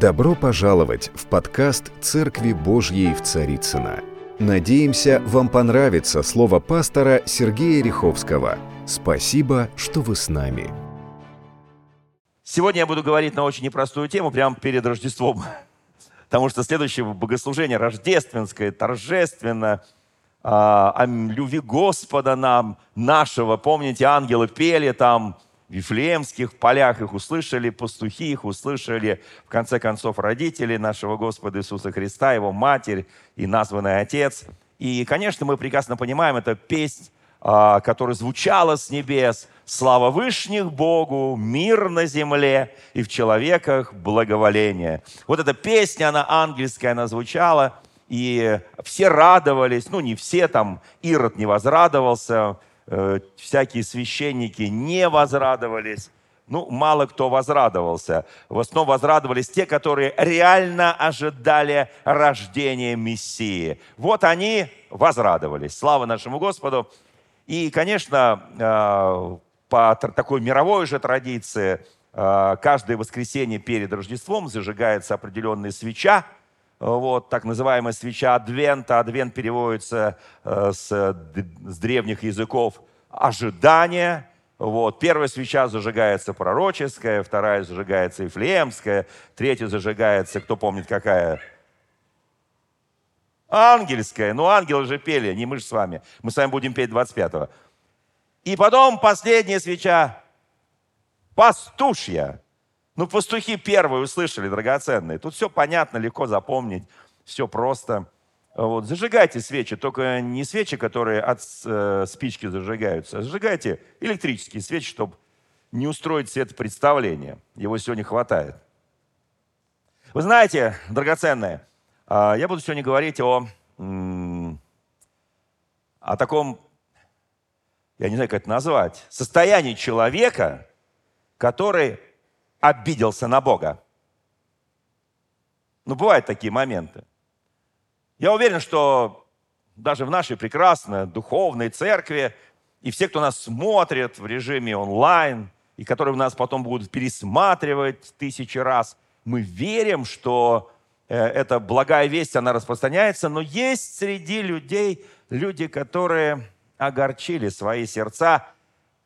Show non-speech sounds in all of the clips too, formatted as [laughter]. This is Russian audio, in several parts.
Добро пожаловать в подкаст «Церкви Божьей в Царицына. Надеемся, вам понравится слово пастора Сергея Риховского. Спасибо, что вы с нами. Сегодня я буду говорить на очень непростую тему прямо перед Рождеством. Потому что следующее богослужение рождественское, торжественно, а, о любви Господа нам, нашего. Помните, ангелы пели там, Вифлеемских полях их услышали, пастухи их услышали, в конце концов, родители нашего Господа Иисуса Христа, Его Матерь и названный Отец. И, конечно, мы прекрасно понимаем, это песнь, а, которая звучала с небес. «Слава Вышних Богу, мир на земле и в человеках благоволение». Вот эта песня, она ангельская, она звучала, и все радовались, ну не все, там Ирод не возрадовался, Э, всякие священники не возрадовались. Ну, мало кто возрадовался. В основном возрадовались те, которые реально ожидали рождения Мессии. Вот они возрадовались. Слава нашему Господу. И, конечно, э, по такой мировой же традиции, э, каждое воскресенье перед Рождеством зажигается определенная свеча, вот, так называемая свеча Адвента. Адвент переводится э, с, с древних языков ожидание. Вот. Первая свеча зажигается пророческая, вторая зажигается ифлеемская, третья зажигается, кто помнит, какая? Ангельская. Ну, ангелы же пели, не мы же с вами. Мы с вами будем петь 25-го. И потом последняя свеча пастушья. Ну, пастухи первые услышали, драгоценные. Тут все понятно, легко запомнить, все просто. Вот, зажигайте свечи, только не свечи, которые от э, спички зажигаются, а зажигайте электрические свечи, чтобы не устроить себе это представление. Его сегодня хватает. Вы знаете, драгоценные, э, я буду сегодня говорить о, о таком, я не знаю, как это назвать, состоянии человека, который обиделся на Бога. Ну, бывают такие моменты. Я уверен, что даже в нашей прекрасной духовной церкви и все, кто нас смотрит в режиме онлайн, и которые нас потом будут пересматривать тысячи раз, мы верим, что э, эта благая весть, она распространяется, но есть среди людей люди, которые огорчили свои сердца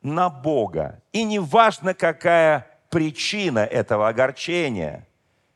на Бога. И неважно, какая причина этого огорчения.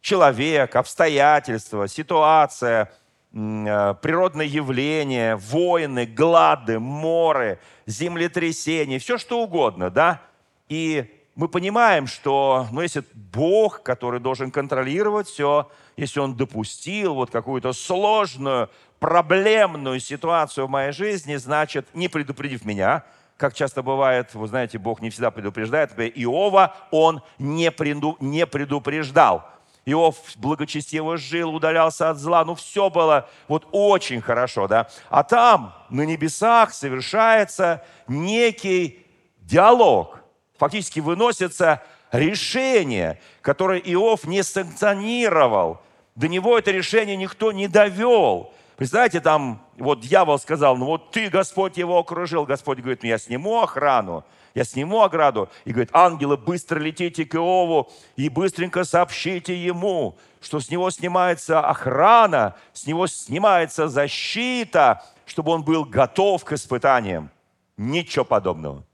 Человек, обстоятельства, ситуация, э, природные явления, войны, глады, моры, землетрясения, все что угодно, да? И мы понимаем, что, ну, если Бог, который должен контролировать все, если Он допустил вот какую-то сложную, проблемную ситуацию в моей жизни, значит, не предупредив меня, как часто бывает, вы знаете, Бог не всегда предупреждает. Иова он не, преду, не предупреждал. Иов благочестиво жил, удалялся от зла. Ну, все было вот очень хорошо, да. А там, на небесах, совершается некий диалог. Фактически выносится решение, которое Иов не санкционировал. До него это решение никто не довел. Представляете, там вот дьявол сказал, ну вот ты, Господь, его окружил. Господь говорит, ну я сниму охрану, я сниму ограду. И говорит, ангелы, быстро летите к Иову и быстренько сообщите ему, что с него снимается охрана, с него снимается защита, чтобы он был готов к испытаниям. Ничего подобного.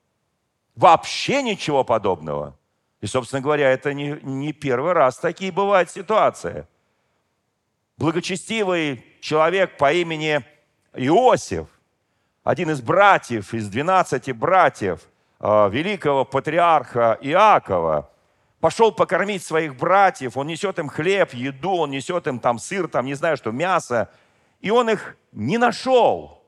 Вообще ничего подобного. И, собственно говоря, это не, не первый раз такие бывают ситуации. Благочестивый человек по имени Иосиф, один из братьев, из 12 братьев э, великого патриарха Иакова, пошел покормить своих братьев, он несет им хлеб, еду, он несет им там сыр, там не знаю что, мясо, и он их не нашел.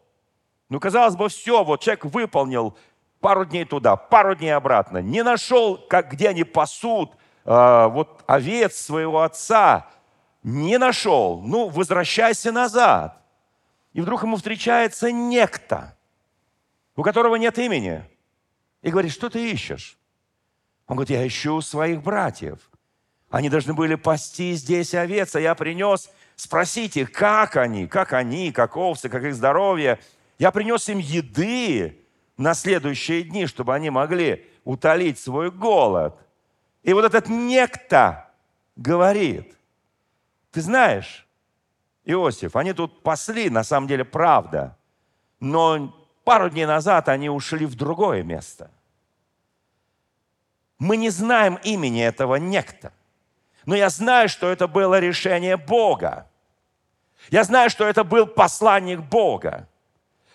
Ну, казалось бы, все, вот человек выполнил пару дней туда, пару дней обратно, не нашел, как, где они пасут, э, вот овец своего отца, не нашел, ну, возвращайся назад. И вдруг ему встречается некто, у которого нет имени. И говорит, что ты ищешь? Он говорит, я ищу своих братьев. Они должны были пасти здесь овец, а я принес спросить их, как они, как они, как овцы, как их здоровье. Я принес им еды на следующие дни, чтобы они могли утолить свой голод. И вот этот некто говорит, Ты знаешь, Иосиф, они тут пасли, на самом деле, правда. Но пару дней назад они ушли в другое место. Мы не знаем имени этого некто. Но я знаю, что это было решение Бога. Я знаю, что это был посланник Бога,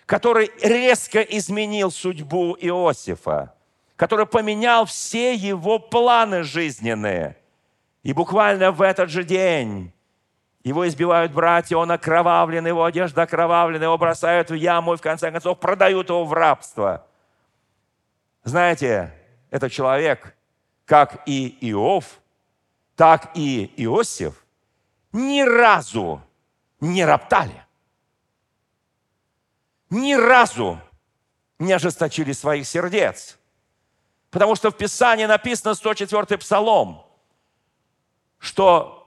который резко изменил судьбу Иосифа, который поменял все его планы жизненные. И буквально в этот же день его избивают братья, он окровавлен, его одежда окровавлена, его бросают в яму и в конце концов продают его в рабство. Знаете, этот человек, как и Иов, так и Иосиф, ни разу не роптали. Ни разу не ожесточили своих сердец. Потому что в Писании написано 104-й Псалом, что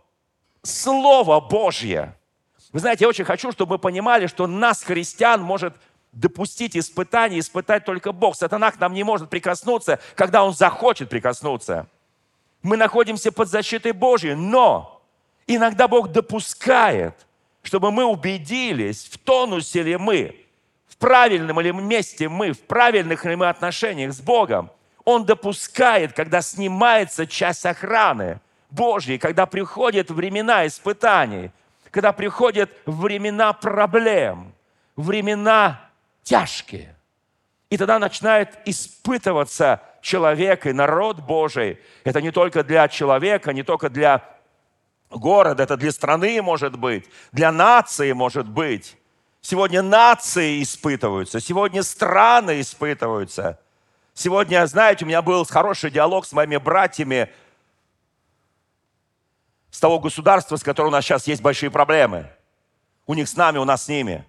Слово Божье, вы знаете, я очень хочу, чтобы мы понимали, что нас, христиан, может допустить испытание, испытать только Бог. Сатана к нам не может прикоснуться, когда он захочет прикоснуться. Мы находимся под защитой Божьей, но иногда Бог допускает, чтобы мы убедились, в тонусе ли мы, в правильном ли месте мы, в правильных ли мы отношениях с Богом. Он допускает, когда снимается часть охраны Божьей, когда приходят времена испытаний, когда приходят времена проблем, времена тяжкие. И тогда начинает испытываться человек и народ Божий. Это не только для человека, не только для города, это для страны может быть, для нации может быть. Сегодня нации испытываются, сегодня страны испытываются. Сегодня, знаете, у меня был хороший диалог с моими братьями с того государства, с которым у нас сейчас есть большие проблемы. У них с нами, у нас с ними.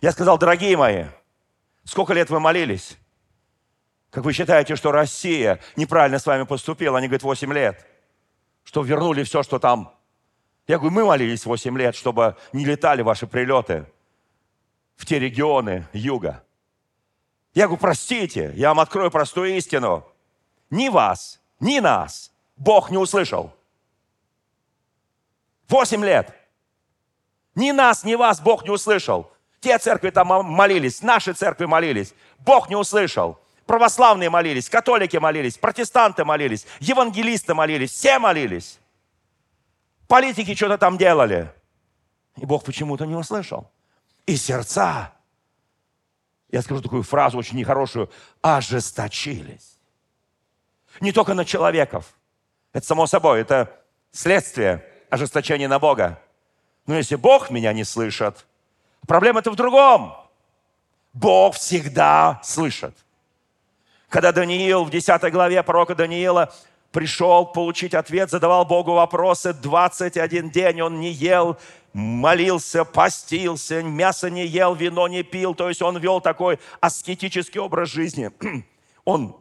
Я сказал, дорогие мои, сколько лет вы молились? Как вы считаете, что Россия неправильно с вами поступила? Они говорят, 8 лет что вернули все, что там. Я говорю, мы молились 8 лет, чтобы не летали ваши прилеты в те регионы юга. Я говорю, простите, я вам открою простую истину. Ни вас, ни нас Бог не услышал. Восемь лет. Ни нас, ни вас Бог не услышал. Те церкви там молились, наши церкви молились. Бог не услышал. Православные молились, католики молились, протестанты молились, евангелисты молились, все молились. Политики что-то там делали. И Бог почему-то не услышал. И сердца, я скажу такую фразу очень нехорошую, ожесточились. Не только на человеков. Это само собой, это следствие ожесточения на Бога. Но если Бог меня не слышит, проблема-то в другом. Бог всегда слышит. Когда Даниил в 10 главе пророка Даниила пришел получить ответ, задавал Богу вопросы, 21 день он не ел, молился, постился, мясо не ел, вино не пил, то есть он вел такой аскетический образ жизни. [clears throat] Он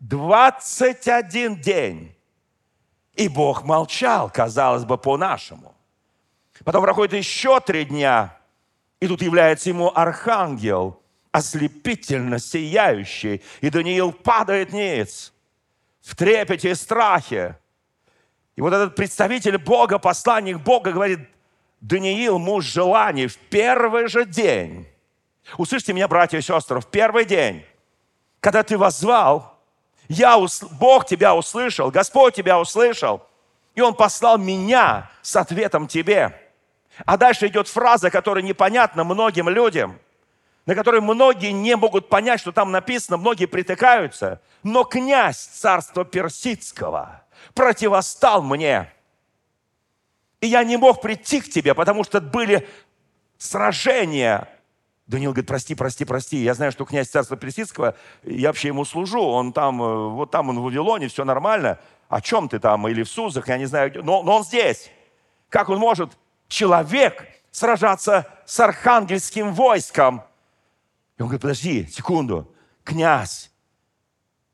21 день. И Бог молчал, казалось бы, по-нашему. Потом проходит еще три дня, и тут является ему архангел, ослепительно сияющий. И Даниил падает ниц в трепете и страхе. И вот этот представитель Бога, посланник Бога говорит, Даниил, муж желаний, в первый же день, услышьте меня, братья и сестры, в первый день, когда ты возвал, я, Бог тебя услышал, Господь тебя услышал, и Он послал меня с ответом тебе. А дальше идет фраза, которая непонятна многим людям – на который многие не могут понять, что там написано, многие притыкаются. Но князь царства персидского противостал мне. И я не мог прийти к тебе, потому что были сражения. Даниил говорит, прости, прости, прости. Я знаю, что князь царства персидского, я вообще ему служу. Он там, э, вот там он в Вавилоне, все нормально. О чем ты там? Или в Сузах, я не знаю. Но, но он здесь. Как он может, человек, сражаться с архангельским войском? И он говорит, подожди, секунду, князь,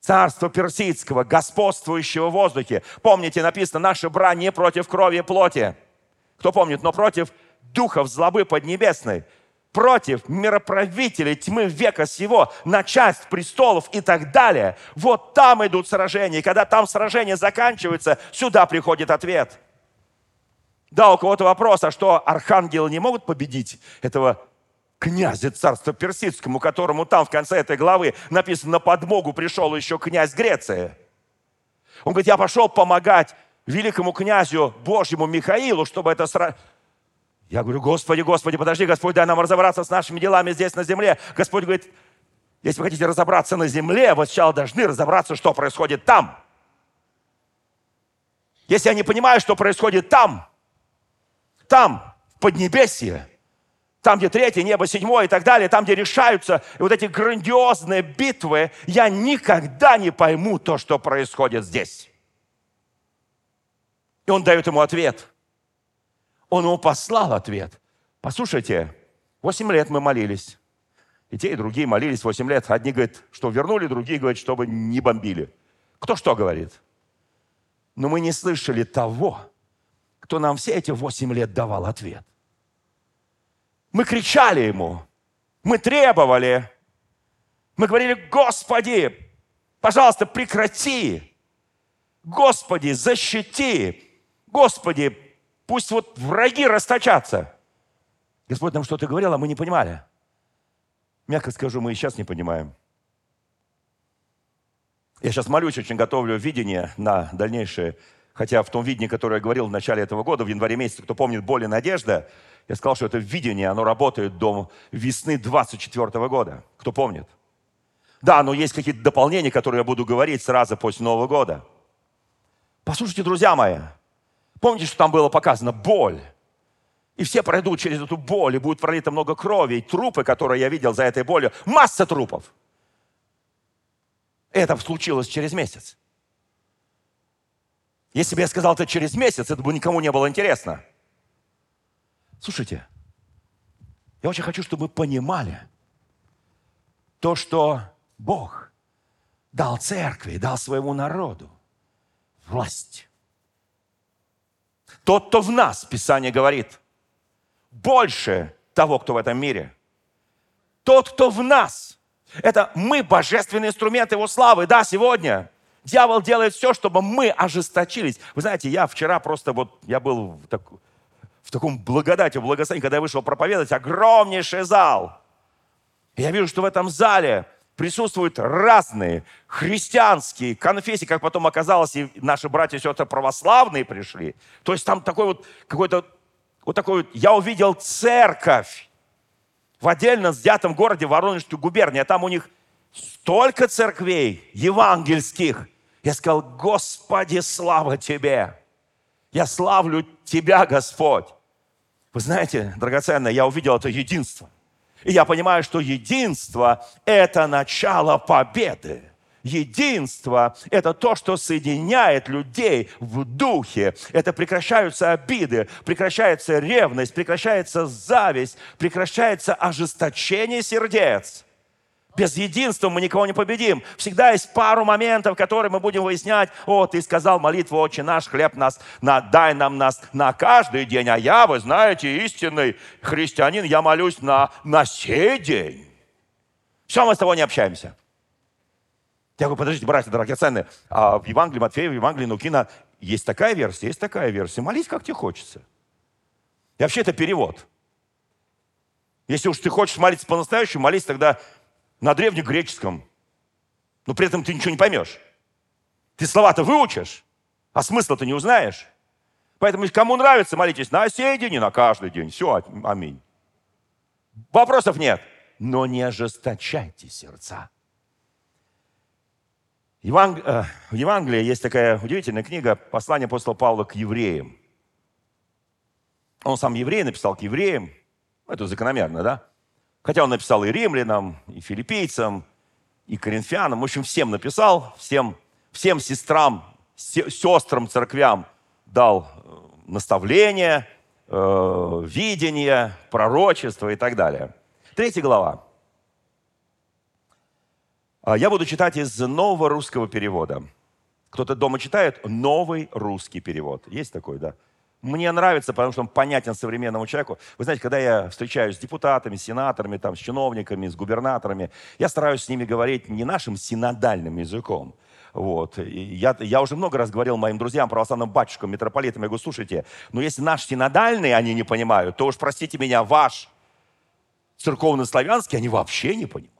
царство персидского, господствующего в воздухе. Помните, написано, наша брань не против крови и плоти. Кто помнит, но против духов злобы поднебесной. Против мироправителей тьмы века сего, на часть престолов и так далее. Вот там идут сражения. И когда там сражения заканчиваются, сюда приходит ответ. Да, у кого-то вопрос, а что, архангелы не могут победить этого князя царства персидскому, которому там в конце этой главы написано, на подмогу пришел еще князь Греции. Он говорит, я пошел помогать великому князю Божьему Михаилу, чтобы это сразу... Я говорю, Господи, Господи, подожди, Господь, дай нам разобраться с нашими делами здесь на земле. Господь говорит, если вы хотите разобраться на земле, вы сначала должны разобраться, что происходит там. Если я не понимаю, что происходит там, там, в Поднебесье, там, где третье небо, седьмое и так далее, там, где решаются вот эти грандиозные битвы, я никогда не пойму то, что происходит здесь. И он дает ему ответ. Он ему послал ответ. Послушайте, 8 лет мы молились. И те, и другие молились 8 лет. Одни говорят, что вернули, другие говорят, чтобы не бомбили. Кто что говорит? Но мы не слышали того, кто нам все эти 8 лет давал ответ. Мы кричали ему, мы требовали, мы говорили, Господи, пожалуйста, прекрати, Господи, защити, Господи, пусть вот враги расточатся. Господь нам что-то говорил, а мы не понимали. Мягко скажу, мы и сейчас не понимаем. Я сейчас молюсь, очень готовлю видение на дальнейшее. Хотя в том видении, которое я говорил в начале этого года, в январе месяце, кто помнит «Боль и надежда», я сказал, что это видение, оно работает до весны 24 года. Кто помнит? Да, но есть какие-то дополнения, которые я буду говорить сразу после Нового года. Послушайте, друзья мои, помните, что там было показано? Боль. И все пройдут через эту боль, и будет пролито много крови, и трупы, которые я видел за этой болью, масса трупов. Это случилось через месяц. Если бы я сказал это через месяц, это бы никому не было интересно. Слушайте, я очень хочу, чтобы мы понимали то, что Бог дал церкви, дал своему народу власть. Тот, кто в нас, Писание говорит, больше того, кто в этом мире. Тот, кто в нас. Это мы божественный инструмент Его славы. Да, сегодня дьявол делает все, чтобы мы ожесточились. Вы знаете, я вчера просто вот, я был в, так, в таком благодати, в благословении, когда я вышел проповедовать, огромнейший зал. Я вижу, что в этом зале присутствуют разные христианские конфессии, как потом оказалось, и наши братья и сестры православные пришли. То есть там такой вот, какой-то, вот такой вот, я увидел церковь в отдельно взятом городе Воронежской губернии, а там у них столько церквей евангельских. Я сказал, Господи, слава Тебе! Я славлю Тебя, Господь! Вы знаете, драгоценное, я увидел это единство. И я понимаю, что единство – это начало победы. Единство – это то, что соединяет людей в духе. Это прекращаются обиды, прекращается ревность, прекращается зависть, прекращается ожесточение сердец. Без единства мы никого не победим. Всегда есть пару моментов, которые мы будем выяснять. О, ты сказал молитву, Отче наш, хлеб нас, на, дай нам нас на каждый день. А я, вы знаете, истинный христианин, я молюсь на, на сей день. Все, мы с тобой не общаемся. Я говорю, подождите, братья драгоценные, а в Евангелии Матфея, в Евангелии Нукина есть такая версия, есть такая версия. Молись, как тебе хочется. И вообще это перевод. Если уж ты хочешь молиться по-настоящему, молись тогда на древнегреческом, но при этом ты ничего не поймешь. Ты слова-то выучишь, а смысла-то не узнаешь. Поэтому кому нравится, молитесь на сей день и на каждый день. Все, аминь. Вопросов нет. Но не ожесточайте сердца. Еванг... Э, в Евангелии есть такая удивительная книга «Послание апостола Павла к евреям». Он сам еврей, написал к евреям. Это закономерно, да? Хотя он написал и римлянам, и филиппийцам, и коринфянам. В общем, всем написал, всем, всем сестрам, сестрам, церквям дал э, наставление, э, видение, пророчество и так далее. Третья глава. А, я буду читать из нового русского перевода. Кто-то дома читает новый русский перевод. Есть такой, да? Мне нравится, потому что он понятен современному человеку. Вы знаете, когда я встречаюсь с депутатами, сенаторами, там, с чиновниками, с губернаторами, я стараюсь с ними говорить не нашим синодальным языком, вот. я, я уже много раз говорил моим друзьям, православным батюшкам, митрополитам, я говорю, слушайте, но если наш синодальный они не понимают, то уж, простите меня, ваш церковно-славянский они вообще не понимают.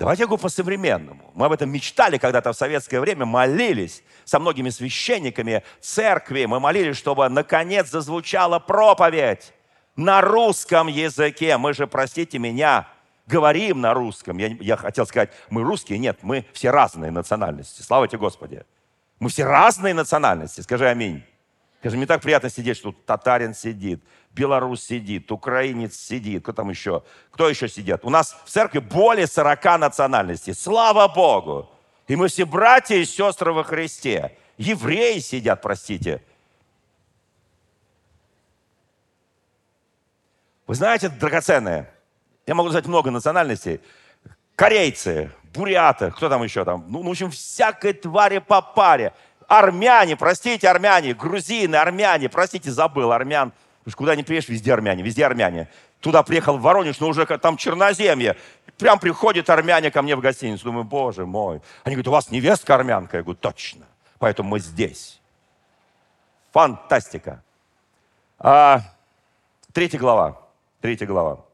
Давайте я говорю по-современному. Мы об этом мечтали когда-то в советское время, молились со многими священниками церкви. Мы молились, чтобы наконец зазвучала проповедь на русском языке. Мы же, простите меня, говорим на русском. Я, я хотел сказать, мы русские. Нет, мы все разные национальности. Слава тебе, Господи. Мы все разные национальности. Скажи аминь. Скажи, мне так приятно сидеть, что тут татарин сидит, белорус сидит, украинец сидит, кто там еще? Кто еще сидит? У нас в церкви более 40 национальностей. Слава Богу! И мы все братья и сестры во Христе. Евреи сидят, простите. Вы знаете, драгоценное, я могу назвать много национальностей. Корейцы, буряты, кто там еще там? Ну, в общем, всякой твари по паре. Армяне, простите, армяне, грузины, армяне, простите, забыл, армян. Потому что куда ни приедешь, везде армяне, везде армяне. Туда приехал в Воронеж, но уже там черноземье. Прям приходят армяне ко мне в гостиницу. Думаю, боже мой. Они говорят, у вас невестка армянка? Я говорю, точно. Поэтому мы здесь. Фантастика. А, третья глава. Третья глава.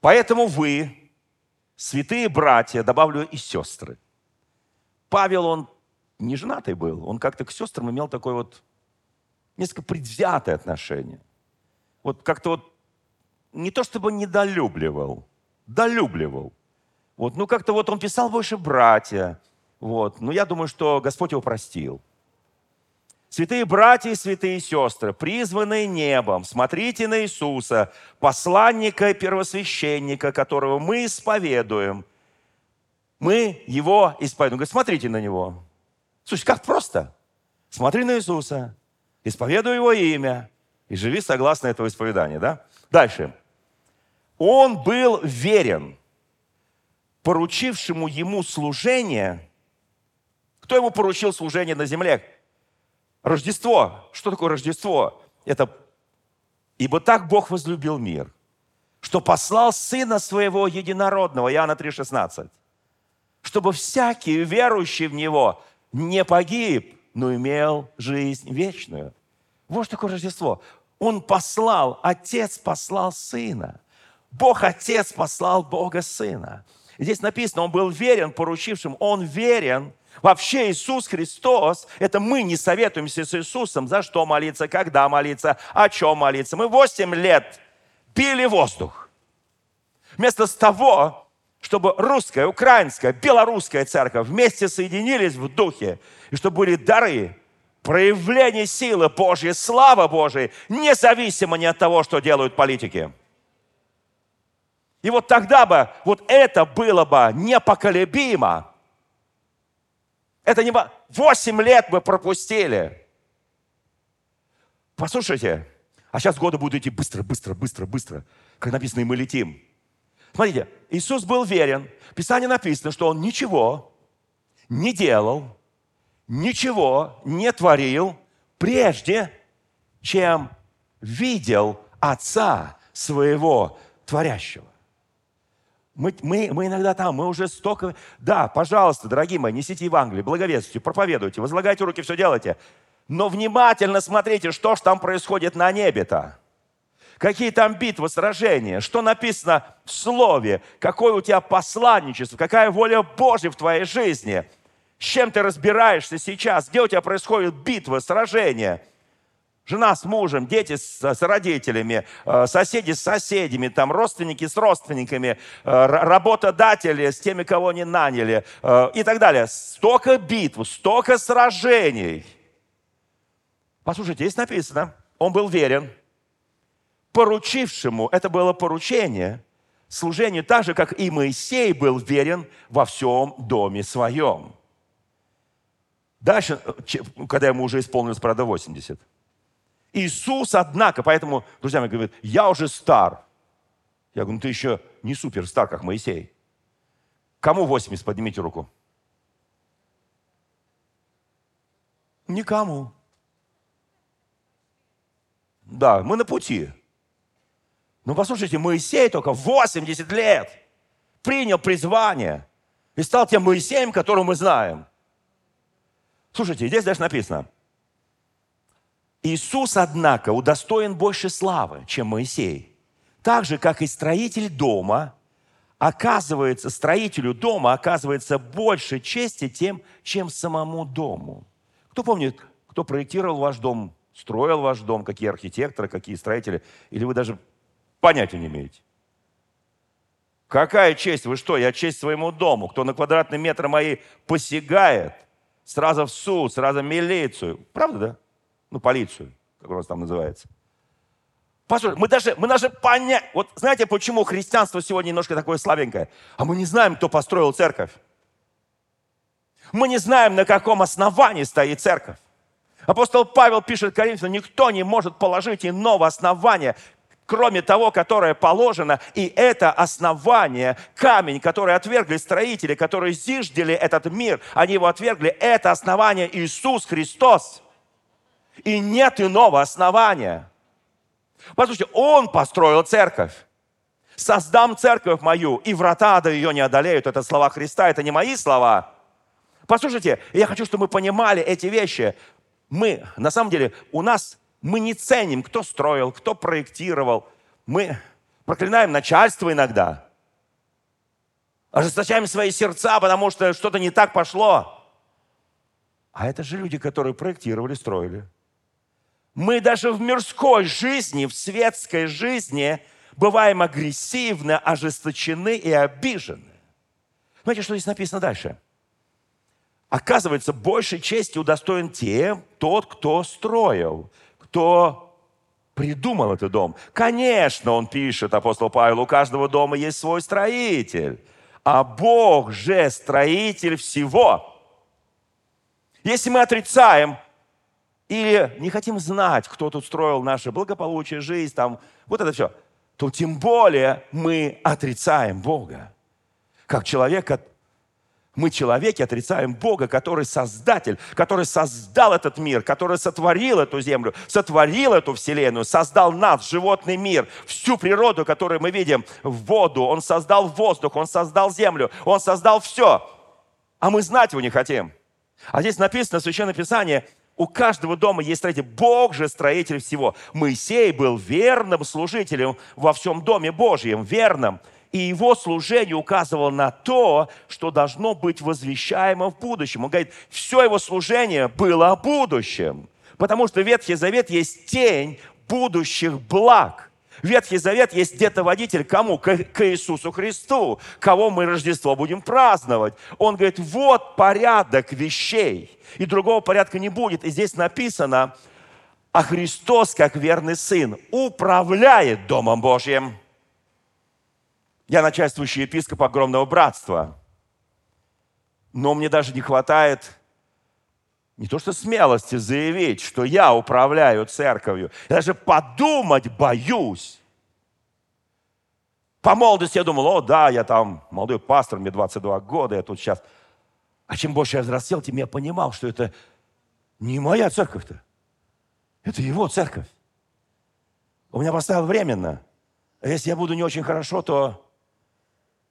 Поэтому вы, святые братья, добавлю и сестры. Павел, он не женатый был, он как-то к сестрам имел такое вот несколько предвзятое отношение. Вот как-то вот не то чтобы недолюбливал, долюбливал. Вот, ну как-то вот он писал больше братья. Вот, но я думаю, что Господь его простил. Святые братья и святые сестры, призванные небом, смотрите на Иисуса, посланника и первосвященника, которого мы исповедуем. Мы его исповедуем. Говорит, смотрите на него. Слушай, как просто. Смотри на Иисуса, исповедуй его имя и живи согласно этого исповедания. Да? Дальше. Он был верен поручившему ему служение. Кто ему поручил служение на земле? Рождество. Что такое Рождество? Это «Ибо так Бог возлюбил мир, что послал Сына Своего Единородного» Иоанна 3,16 «чтобы всякий верующий в Него не погиб, но имел жизнь вечную». Вот что такое Рождество. Он послал, Отец послал Сына. Бог Отец послал Бога Сына. здесь написано, Он был верен поручившим, Он верен – Вообще Иисус Христос, это мы не советуемся с Иисусом, за что молиться, когда молиться, о чем молиться. Мы 8 лет пили воздух. Вместо того, чтобы русская, украинская, белорусская церковь вместе соединились в духе, и чтобы были дары, проявление силы Божьей, слава Божьей, независимо ни от того, что делают политики. И вот тогда бы вот это было бы непоколебимо – это не... Восемь лет мы пропустили. Послушайте, а сейчас годы будут идти быстро, быстро, быстро, быстро. Как написано, и мы летим. Смотрите, Иисус был верен. В Писании написано, что Он ничего не делал, ничего не творил, прежде чем видел Отца своего творящего. Мы, мы, мы иногда там, мы уже столько... Да, пожалуйста, дорогие мои, несите Евангелие, благовествуйте, проповедуйте, возлагайте руки, все делайте. Но внимательно смотрите, что же там происходит на небе-то. Какие там битвы, сражения, что написано в Слове, какое у тебя посланничество, какая воля Божья в твоей жизни. С чем ты разбираешься сейчас, где у тебя происходят битвы, сражения – Жена с мужем, дети с, с родителями, э, соседи с соседями, там родственники с родственниками, э, работодатели с теми, кого не наняли э, и так далее. Столько битв, столько сражений. Послушайте, здесь написано, он был верен поручившему, это было поручение, служению так же, как и Моисей был верен во всем доме своем. Дальше, когда ему уже исполнилось, правда, 80. Иисус, однако, поэтому, друзья мои, говорят, я уже стар. Я говорю, ну ты еще не супер стар, как Моисей. Кому 80? Поднимите руку. Никому. Да, мы на пути. Но послушайте, Моисей только 80 лет принял призвание и стал тем Моисеем, которого мы знаем. Слушайте, здесь даже написано. Иисус, однако, удостоен больше славы, чем Моисей. Так же, как и строитель дома, оказывается, строителю дома оказывается больше чести тем, чем самому дому. Кто помнит, кто проектировал ваш дом, строил ваш дом, какие архитекторы, какие строители, или вы даже понятия не имеете? Какая честь? Вы что, я честь своему дому. Кто на квадратный метр мои посягает, сразу в суд, сразу в милицию. Правда, да? Ну, полицию, как у нас там называется. Послушай, мы даже, мы даже понять... Вот знаете, почему христианство сегодня немножко такое слабенькое? А мы не знаем, кто построил церковь. Мы не знаем, на каком основании стоит церковь. Апостол Павел пишет Коринфянам, никто не может положить иного основания, кроме того, которое положено. И это основание, камень, который отвергли строители, которые зиждели этот мир, они его отвергли, это основание Иисус Христос. И нет иного основания. Послушайте, Он построил церковь. Создам церковь мою, и врата до ее не одолеют. Это слова Христа, это не мои слова. Послушайте, я хочу, чтобы мы понимали эти вещи. Мы, на самом деле, у нас мы не ценим, кто строил, кто проектировал. Мы проклинаем начальство иногда. Ожесточаем свои сердца, потому что что-то не так пошло. А это же люди, которые проектировали, строили. Мы даже в мирской жизни, в светской жизни бываем агрессивны, ожесточены и обижены. Знаете, что здесь написано дальше? Оказывается, большей чести удостоен тем, тот, кто строил кто придумал этот дом. Конечно, он пишет, апостол Павел, у каждого дома есть свой строитель, а Бог же строитель всего. Если мы отрицаем или не хотим знать, кто тут строил наше благополучие, жизнь, там, вот это все, то тем более мы отрицаем Бога. Как человек, мы, человеки, отрицаем Бога, который создатель, который создал этот мир, который сотворил эту землю, сотворил эту вселенную, создал нас, животный мир, всю природу, которую мы видим, в воду. Он создал воздух, Он создал землю, Он создал все. А мы знать его не хотим. А здесь написано в Священном Писании, у каждого дома есть строитель. Бог же строитель всего. Моисей был верным служителем во всем доме Божьем, верным и его служение указывало на то, что должно быть возвещаемо в будущем. Он говорит, все его служение было о будущем, потому что Ветхий Завет есть тень будущих благ. Ветхий Завет есть где-то водитель кому? К, к Иисусу Христу, кого мы Рождество будем праздновать. Он говорит, вот порядок вещей, и другого порядка не будет. И здесь написано, а Христос, как верный Сын, управляет Домом Божьим. Я начальствующий епископ огромного братства. Но мне даже не хватает не то что смелости заявить, что я управляю церковью. Я даже подумать боюсь. По молодости я думал, о да, я там молодой пастор, мне 22 года, я тут сейчас. А чем больше я взрослел, тем я понимал, что это не моя церковь-то. Это его церковь. У меня поставил временно. А если я буду не очень хорошо, то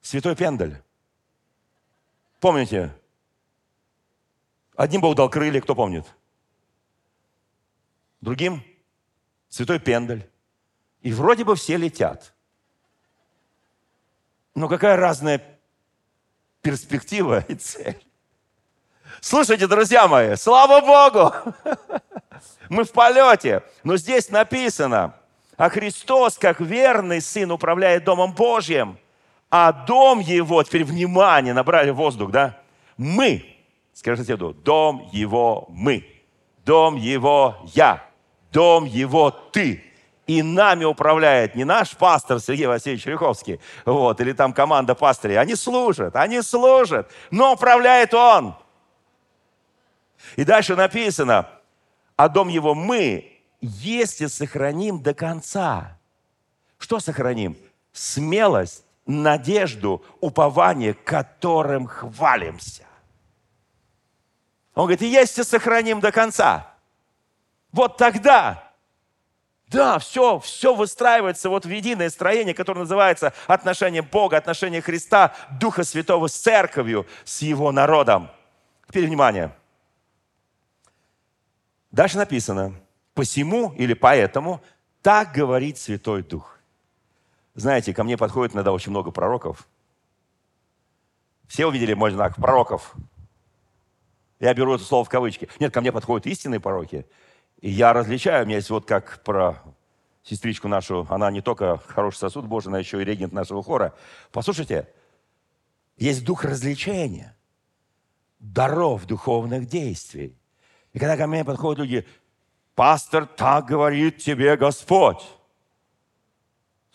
Святой Пендель. Помните? Одним Бог дал крылья, кто помнит? Другим Святой Пендель. И вроде бы все летят. Но какая разная перспектива и цель. Слушайте, друзья мои, слава Богу! [laughs] Мы в полете. Но здесь написано, а Христос, как верный Сын, управляет Домом Божьим – а дом его, теперь внимание, набрали воздух, да? Мы, скажи соседу, дом его мы, дом его я, дом его ты. И нами управляет не наш пастор Сергей Васильевич Риховский, вот, или там команда пастырей. Они служат, они служат, но управляет он. И дальше написано, а дом его мы, если сохраним до конца. Что сохраним? Смелость надежду, упование, которым хвалимся. Он говорит, если сохраним до конца, вот тогда, да, все, все выстраивается вот в единое строение, которое называется отношение Бога, отношение Христа, Духа Святого с церковью, с его народом. Теперь внимание. Дальше написано, посему или поэтому так говорит Святой Дух. Знаете, ко мне подходит иногда очень много пророков. Все увидели мой знак пророков. Я беру это слово в кавычки. Нет, ко мне подходят истинные пророки. И я различаю, у меня есть вот как про сестричку нашу, она не только хороший сосуд Божий, она еще и регент нашего хора. Послушайте, есть дух развлечения, даров духовных действий. И когда ко мне подходят люди, пастор, так говорит тебе Господь.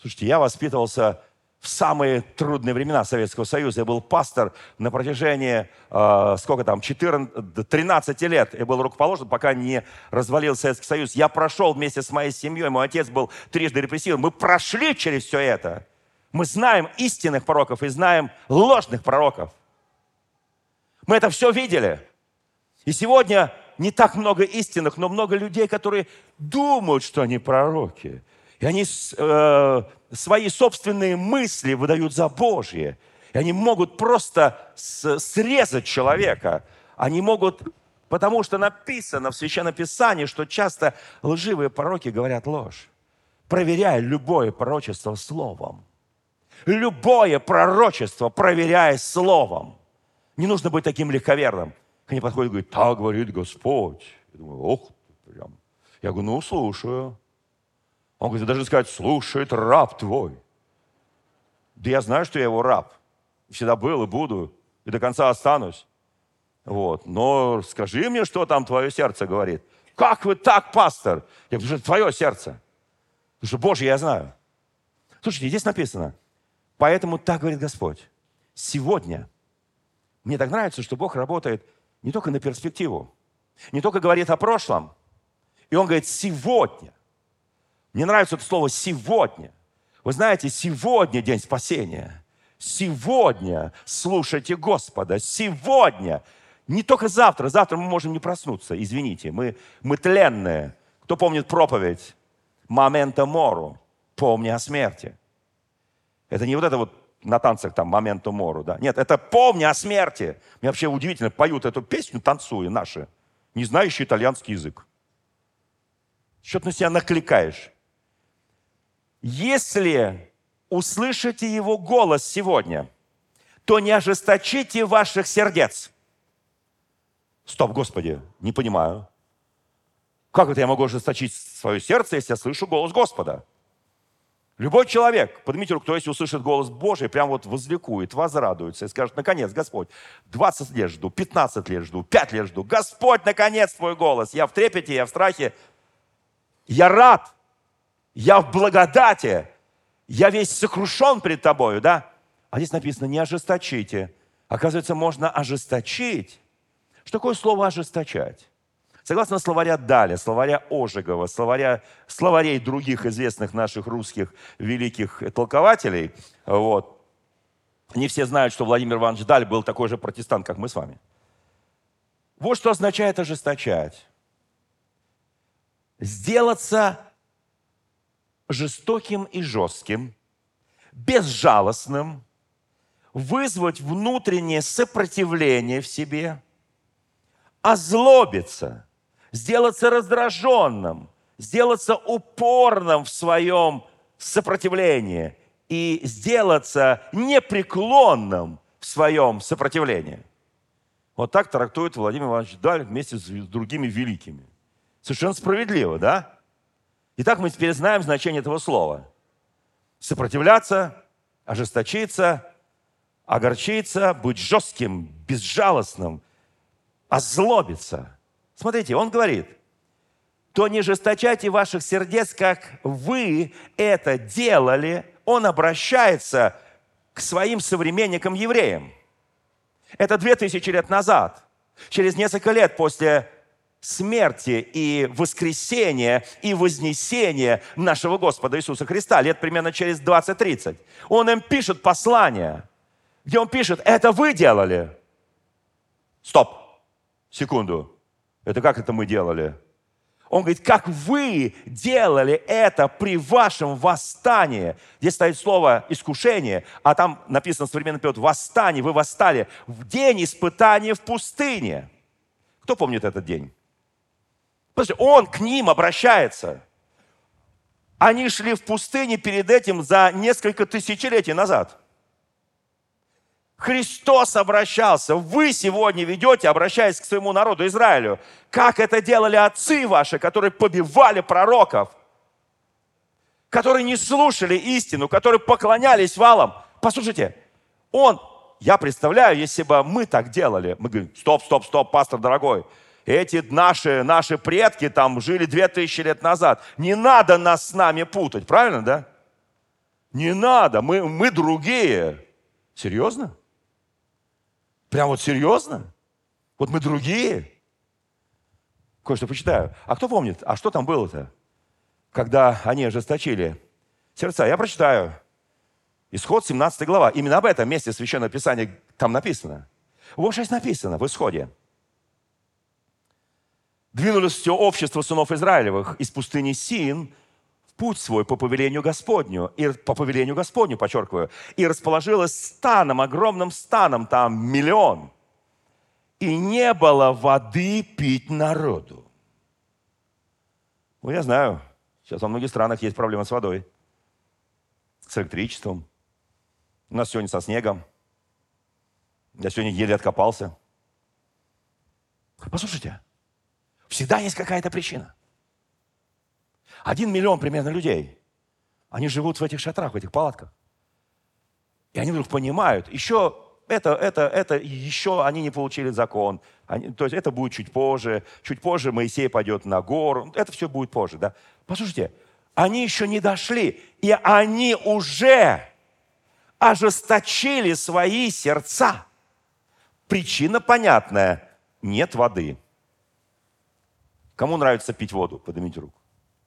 Слушайте, я воспитывался в самые трудные времена Советского Союза. Я был пастор на протяжении, э, сколько там, 14, 13 лет. Я был рукоположен, пока не развалился Советский Союз. Я прошел вместе с моей семьей, мой отец был трижды репрессирован. Мы прошли через все это. Мы знаем истинных пророков и знаем ложных пророков. Мы это все видели. И сегодня не так много истинных, но много людей, которые думают, что они пророки. И они э, свои собственные мысли выдают за Божье. И они могут просто срезать человека. Они могут, потому что написано в Священном Писании, что часто лживые пророки говорят ложь. Проверяя любое пророчество словом. Любое пророчество проверяя словом. Не нужно быть таким легковерным. Ко мне подходит и говорит, так говорит Господь. Я думаю, ох, прям. Я говорю, ну, слушаю. Он говорит, даже сказать, слушает раб твой. Да я знаю, что я его раб. Всегда был и буду, и до конца останусь. Вот. Но скажи мне, что там твое сердце говорит. Как вы так, пастор? Я говорю, что твое сердце. Потому что Боже, я знаю. Слушайте, здесь написано, поэтому так говорит Господь. Сегодня. Мне так нравится, что Бог работает не только на перспективу, не только говорит о прошлом. И Он говорит, сегодня мне нравится это слово «сегодня». Вы знаете, сегодня день спасения. Сегодня слушайте Господа. Сегодня. Не только завтра. Завтра мы можем не проснуться. Извините, мы, мы тленные. Кто помнит проповедь? «Момента мору». Помни о смерти. Это не вот это вот на танцах там «Моменту мору», да? Нет, это «Помни о смерти». Мне вообще удивительно, поют эту песню, танцуя наши, не знающие итальянский язык. Что ты на себя накликаешь? Если услышите Его голос сегодня, то не ожесточите ваших сердец. Стоп, Господи, не понимаю. Как это я могу ожесточить свое сердце, если я слышу голос Господа? Любой человек, поднимите руку, кто если услышит голос Божий, прям вот возликует, возрадуется и скажет, наконец, Господь, 20 лет жду, 15 лет жду, 5 лет жду. Господь, наконец, твой голос. Я в трепете, я в страхе. Я рад, я в благодати, я весь сокрушен пред тобою, да? А здесь написано, не ожесточите. Оказывается, можно ожесточить. Что такое слово ожесточать? Согласно словаря Даля, словаря Ожегова, словаря, словарей других известных наших русских великих толкователей, вот, не все знают, что Владимир Иванович Даль был такой же протестант, как мы с вами. Вот что означает ожесточать. Сделаться жестоким и жестким, безжалостным, вызвать внутреннее сопротивление в себе, озлобиться, сделаться раздраженным, сделаться упорным в своем сопротивлении и сделаться непреклонным в своем сопротивлении. Вот так трактует Владимир Иванович Даль вместе с другими великими. Совершенно справедливо, да? Итак, мы теперь знаем значение этого слова. Сопротивляться, ожесточиться, огорчиться, быть жестким, безжалостным, озлобиться. Смотрите, он говорит, то не жесточайте ваших сердец, как вы это делали. Он обращается к своим современникам евреям. Это две тысячи лет назад. Через несколько лет после смерти и воскресения и вознесения нашего Господа Иисуса Христа, лет примерно через 20-30. Он им пишет послание, где он пишет, это вы делали. Стоп. Секунду. Это как это мы делали? Он говорит, как вы делали это при вашем восстании. Здесь стоит слово «искушение», а там написано в современном переводе «восстание». Вы восстали в день испытания в пустыне. Кто помнит этот день? Послушайте, он к ним обращается. Они шли в пустыне перед этим за несколько тысячелетий назад. Христос обращался. Вы сегодня ведете, обращаясь к своему народу Израилю, как это делали отцы ваши, которые побивали пророков, которые не слушали истину, которые поклонялись валам. Послушайте, он, я представляю, если бы мы так делали, мы говорим, стоп, стоп, стоп, пастор дорогой, эти наши, наши предки там жили две тысячи лет назад. Не надо нас с нами путать, правильно, да? Не надо, мы, мы другие. Серьезно? Прям вот серьезно? Вот мы другие? Кое-что почитаю. А кто помнит, а что там было-то, когда они ожесточили сердца? Я прочитаю. Исход 17 глава. Именно об этом месте Священного Писания там написано. Вот 6 написано в Исходе. Двинулось все общество сынов Израилевых из пустыни Син путь свой по повелению Господню, и по повелению Господню, подчеркиваю, и расположилась станом, огромным станом, там миллион. И не было воды пить народу. Ну, я знаю, сейчас во многих странах есть проблемы с водой, с электричеством. У нас сегодня со снегом. Я сегодня еле откопался. Послушайте, всегда есть какая-то причина. Один миллион примерно людей. Они живут в этих шатрах, в этих палатках. И они вдруг понимают, еще это, это, это, еще они не получили закон. Они, то есть это будет чуть позже. Чуть позже Моисей пойдет на гору. Это все будет позже, да? Послушайте, они еще не дошли, и они уже ожесточили свои сердца. Причина понятная. Нет воды. Кому нравится пить воду? Поднимите руку.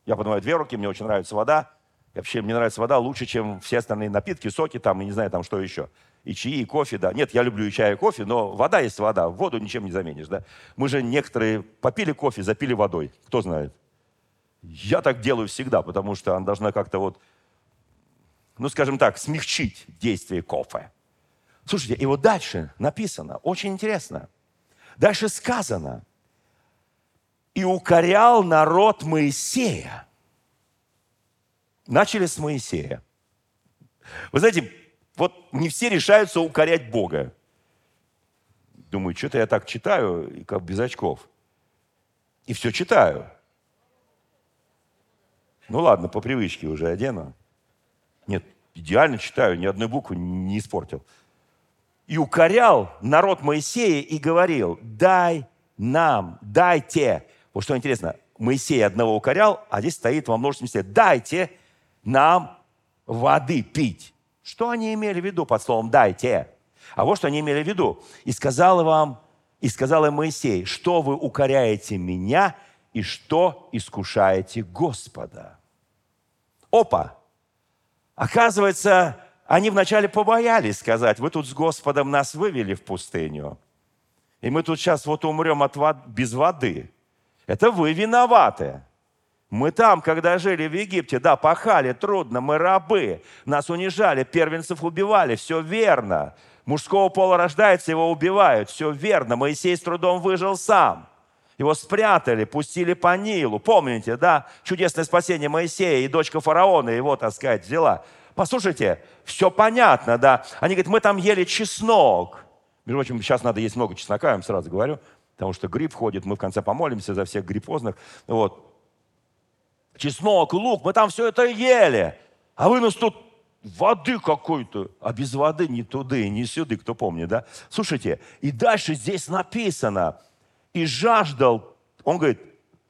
Я поднимаю две руки, мне очень нравится вода. И вообще, мне нравится вода лучше, чем все остальные напитки, соки там, и не знаю, там что еще. И чаи, и кофе, да. Нет, я люблю и чай, и кофе, но вода есть вода. Воду ничем не заменишь, да. Мы же некоторые попили кофе, запили водой. Кто знает? Я так делаю всегда, потому что она должна как-то вот, ну, скажем так, смягчить действие кофе. Слушайте, и вот дальше написано, очень интересно. Дальше сказано – и укорял народ Моисея. Начали с Моисея. Вы знаете, вот не все решаются укорять Бога. Думаю, что-то я так читаю, как без очков. И все читаю. Ну ладно, по привычке уже одену. Нет, идеально читаю, ни одной буквы не испортил. И укорял народ Моисея и говорил, дай нам, дайте вот что интересно, Моисей одного укорял, а здесь стоит во множественном числе, дайте нам воды пить. Что они имели в виду под словом «дайте»? А вот что они имели в виду. «И сказал вам, и сказал им Моисей, что вы укоряете меня и что искушаете Господа». Опа! Оказывается, они вначале побоялись сказать, вы тут с Господом нас вывели в пустыню, и мы тут сейчас вот умрем от вод... без воды. Это вы виноваты. Мы там, когда жили в Египте, да, пахали трудно, мы рабы. Нас унижали, первенцев убивали, все верно. Мужского пола рождается, его убивают, все верно. Моисей с трудом выжил сам. Его спрятали, пустили по Нилу. Помните, да? Чудесное спасение Моисея и дочка фараона его, так сказать, взяла. Послушайте, все понятно, да? Они говорят, мы там ели чеснок. Между прочим, сейчас надо есть много чеснока, я вам сразу говорю потому что грипп ходит, мы в конце помолимся за всех гриппозных. Вот. Чеснок, лук, мы там все это ели. А вы нас тут воды какой-то, а без воды ни туды, ни сюда, кто помнит, да? Слушайте, и дальше здесь написано, и жаждал, он говорит,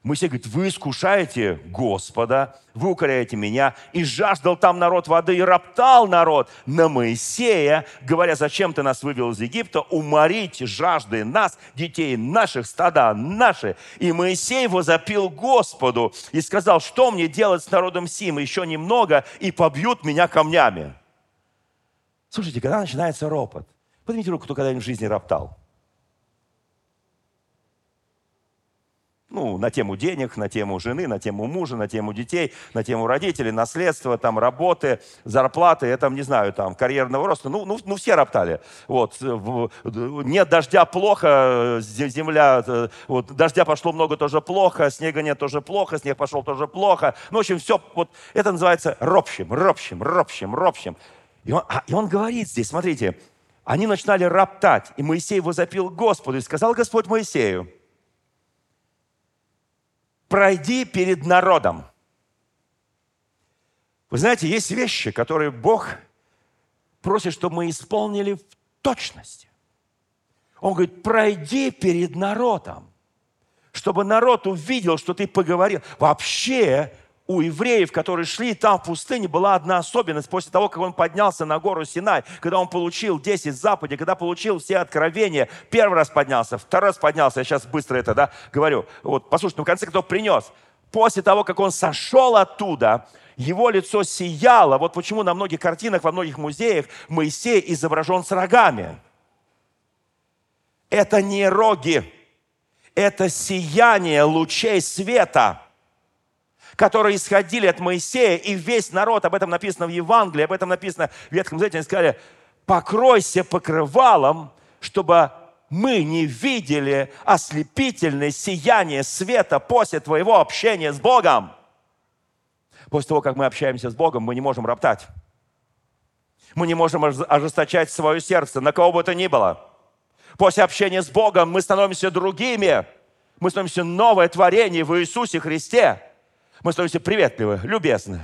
Моисей говорит, вы искушаете Господа, вы укоряете меня. И жаждал там народ воды, и роптал народ на Моисея, говоря, зачем ты нас вывел из Египта, уморить жажды нас, детей наших, стада наши. И Моисей возопил Господу и сказал, что мне делать с народом Сим, еще немного, и побьют меня камнями. Слушайте, когда начинается ропот, поднимите руку, кто когда-нибудь в жизни роптал. Ну, на тему денег, на тему жены, на тему мужа, на тему детей, на тему родителей, наследства, там, работы, зарплаты, я там, не знаю, там, карьерного роста. Ну, ну, ну все роптали. Вот. Нет дождя плохо, земля, э, вот, дождя пошло много тоже плохо, снега нет тоже плохо, снег пошел тоже плохо. Ну, в общем, все, вот, это называется ропщим, ропщим, ропщим, ропщим. И он, а, и он говорит здесь, смотрите, они начинали роптать, и Моисей возопил Господу, и сказал Господь Моисею, пройди перед народом. Вы знаете, есть вещи, которые Бог просит, чтобы мы исполнили в точности. Он говорит, пройди перед народом, чтобы народ увидел, что ты поговорил. Вообще, у евреев, которые шли там в пустыне, была одна особенность. После того, как он поднялся на гору Синай, когда он получил 10 заповедей, когда получил все откровения, первый раз поднялся, второй раз поднялся, я сейчас быстро это да, говорю. Вот, послушайте, ну в конце кто принес? После того, как он сошел оттуда, его лицо сияло. Вот почему на многих картинах, во многих музеях Моисей изображен с рогами. Это не роги, это сияние лучей света – которые исходили от Моисея, и весь народ, об этом написано в Евангелии, об этом написано в Ветхом Завете, они сказали, покройся покрывалом, чтобы мы не видели ослепительное сияние света после твоего общения с Богом. После того, как мы общаемся с Богом, мы не можем роптать. Мы не можем ожесточать свое сердце на кого бы то ни было. После общения с Богом мы становимся другими. Мы становимся новое творение в Иисусе Христе. Мы становимся приветливы, любезны,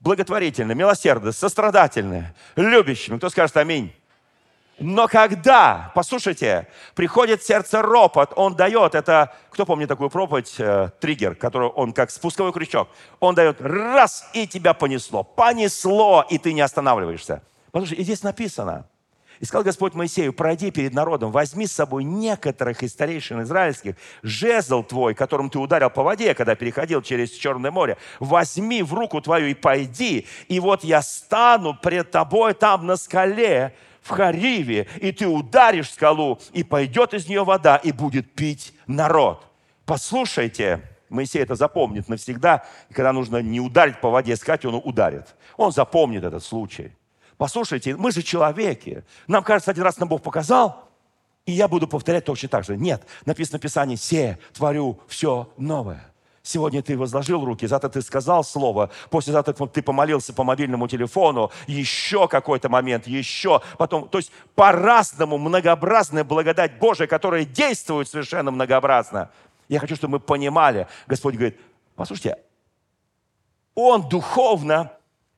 благотворительны, милосердны, сострадательны, любящими. Кто скажет аминь? Но когда, послушайте, приходит сердце ропот, он дает, это, кто помнит такую проповедь, э, триггер, который он как спусковой крючок, он дает раз, и тебя понесло, понесло, и ты не останавливаешься. Послушайте, и здесь написано, и сказал Господь Моисею, пройди перед народом, возьми с собой некоторых из старейшин израильских, жезл твой, которым ты ударил по воде, когда переходил через Черное море, возьми в руку твою и пойди, и вот я стану пред тобой там на скале, в Хариве, и ты ударишь скалу, и пойдет из нее вода, и будет пить народ. Послушайте, Моисей это запомнит навсегда, и когда нужно не ударить по воде, сказать, он ударит. Он запомнит этот случай. Послушайте, мы же человеки. Нам кажется, один раз нам Бог показал, и я буду повторять точно так же. Нет, написано в Писании, «Се, творю все новое». Сегодня ты возложил руки, завтра ты сказал слово, послезавтра ты помолился по мобильному телефону, еще какой-то момент, еще, потом, то есть по-разному многообразная благодать Божия, которая действует совершенно многообразно. Я хочу, чтобы мы понимали, Господь говорит, послушайте, Он духовно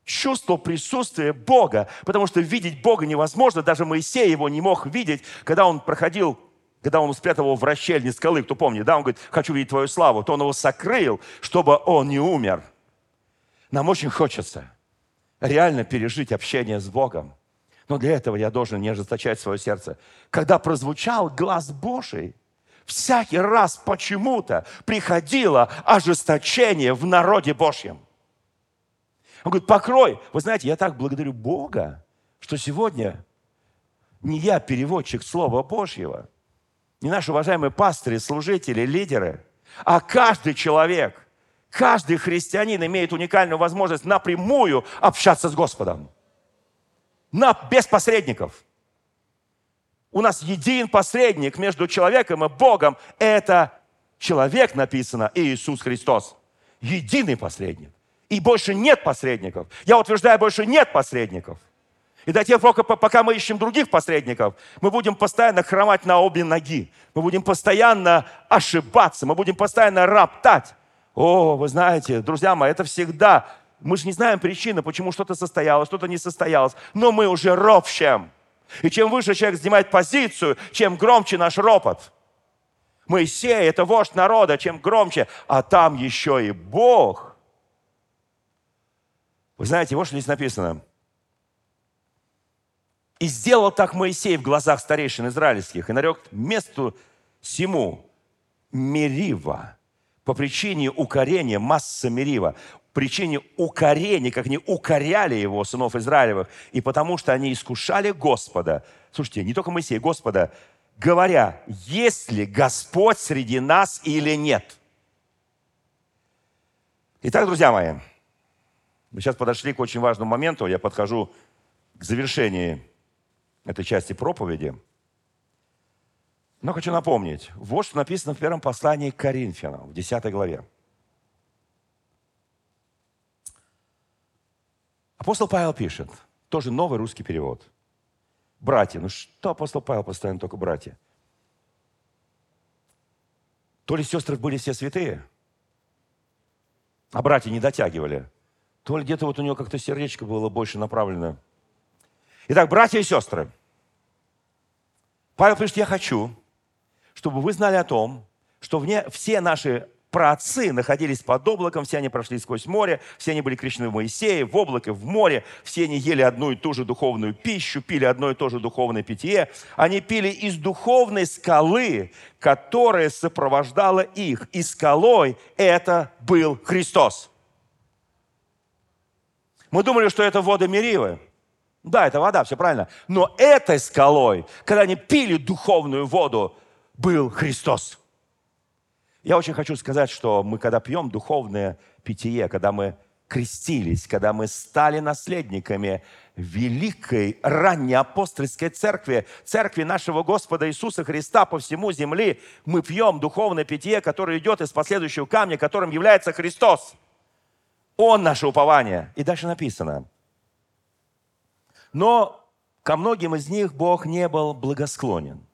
чувствовал присутствие Бога, потому что видеть Бога невозможно. Даже Моисей его не мог видеть, когда он проходил когда он спрятал его в расщельне скалы, кто помнит, да, он говорит, хочу видеть твою славу, то он его сокрыл, чтобы он не умер. Нам очень хочется реально пережить общение с Богом. Но для этого я должен не ожесточать свое сердце. Когда прозвучал глаз Божий, всякий раз почему-то приходило ожесточение в народе Божьем. Он говорит, покрой. Вы знаете, я так благодарю Бога, что сегодня не я переводчик Слова Божьего, не наши уважаемые пастыри, служители, лидеры, а каждый человек, каждый христианин имеет уникальную возможность напрямую общаться с Господом. На, без посредников. У нас един посредник между человеком и Богом. Это человек написано, Иисус Христос. Единый посредник. И больше нет посредников. Я утверждаю, больше нет посредников. И до тех пор, пока мы ищем других посредников, мы будем постоянно хромать на обе ноги. Мы будем постоянно ошибаться. Мы будем постоянно роптать. О, вы знаете, друзья мои, это всегда... Мы же не знаем причины, почему что-то состоялось, что-то не состоялось. Но мы уже ропщем. И чем выше человек занимает позицию, чем громче наш ропот. Моисей – это вождь народа, чем громче. А там еще и Бог – вы знаете, вот что здесь написано. «И сделал так Моисей в глазах старейшин израильских, и нарек месту сему Мерива по причине укорения, масса Мерива, причине укорения, как они укоряли его, сынов Израилевых, и потому что они искушали Господа, слушайте, не только Моисей, Господа, говоря, есть ли Господь среди нас или нет – Итак, друзья мои, мы сейчас подошли к очень важному моменту. Я подхожу к завершению этой части проповеди. Но хочу напомнить, вот что написано в первом послании к Коринфянам, в 10 главе. Апостол Павел пишет, тоже новый русский перевод. Братья, ну что апостол Павел постоянно только братья? То ли сестры были все святые, а братья не дотягивали, то ли где-то вот у него как-то сердечко было больше направлено. Итак, братья и сестры, Павел пишет, я хочу, чтобы вы знали о том, что вне, все наши праотцы находились под облаком, все они прошли сквозь море, все они были крещены в Моисее, в облаке, в море, все они ели одну и ту же духовную пищу, пили одно и то же духовное питье. Они пили из духовной скалы, которая сопровождала их. И скалой это был Христос. Мы думали, что это воды Меривы. Да, это вода, все правильно. Но этой скалой, когда они пили духовную воду, был Христос. Я очень хочу сказать, что мы, когда пьем духовное питье, когда мы крестились, когда мы стали наследниками великой ранней апостольской церкви, церкви нашего Господа Иисуса Христа по всему земли, мы пьем духовное питье, которое идет из последующего камня, которым является Христос. Он наше упование. И дальше написано. Но ко многим из них Бог не был благосклонен.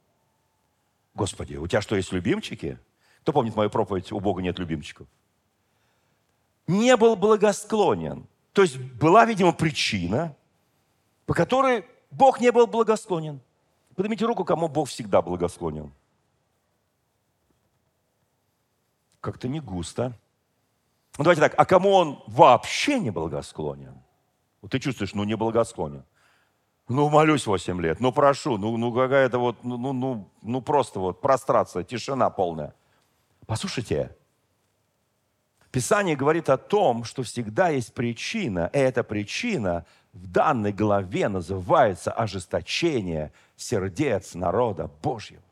Господи, у тебя что, есть любимчики? Кто помнит мою проповедь «У Бога нет любимчиков»? Не был благосклонен. То есть была, видимо, причина, по которой Бог не был благосклонен. Поднимите руку, кому Бог всегда благосклонен. Как-то не густо. Ну, давайте так, а кому он вообще не благосклонен? Вот ты чувствуешь, ну, не благосклонен. Ну, молюсь 8 лет, ну, прошу, ну, ну какая-то вот, ну, ну, ну, ну, просто вот прострация, тишина полная. Послушайте, Писание говорит о том, что всегда есть причина, и эта причина в данной главе называется ожесточение сердец народа Божьего.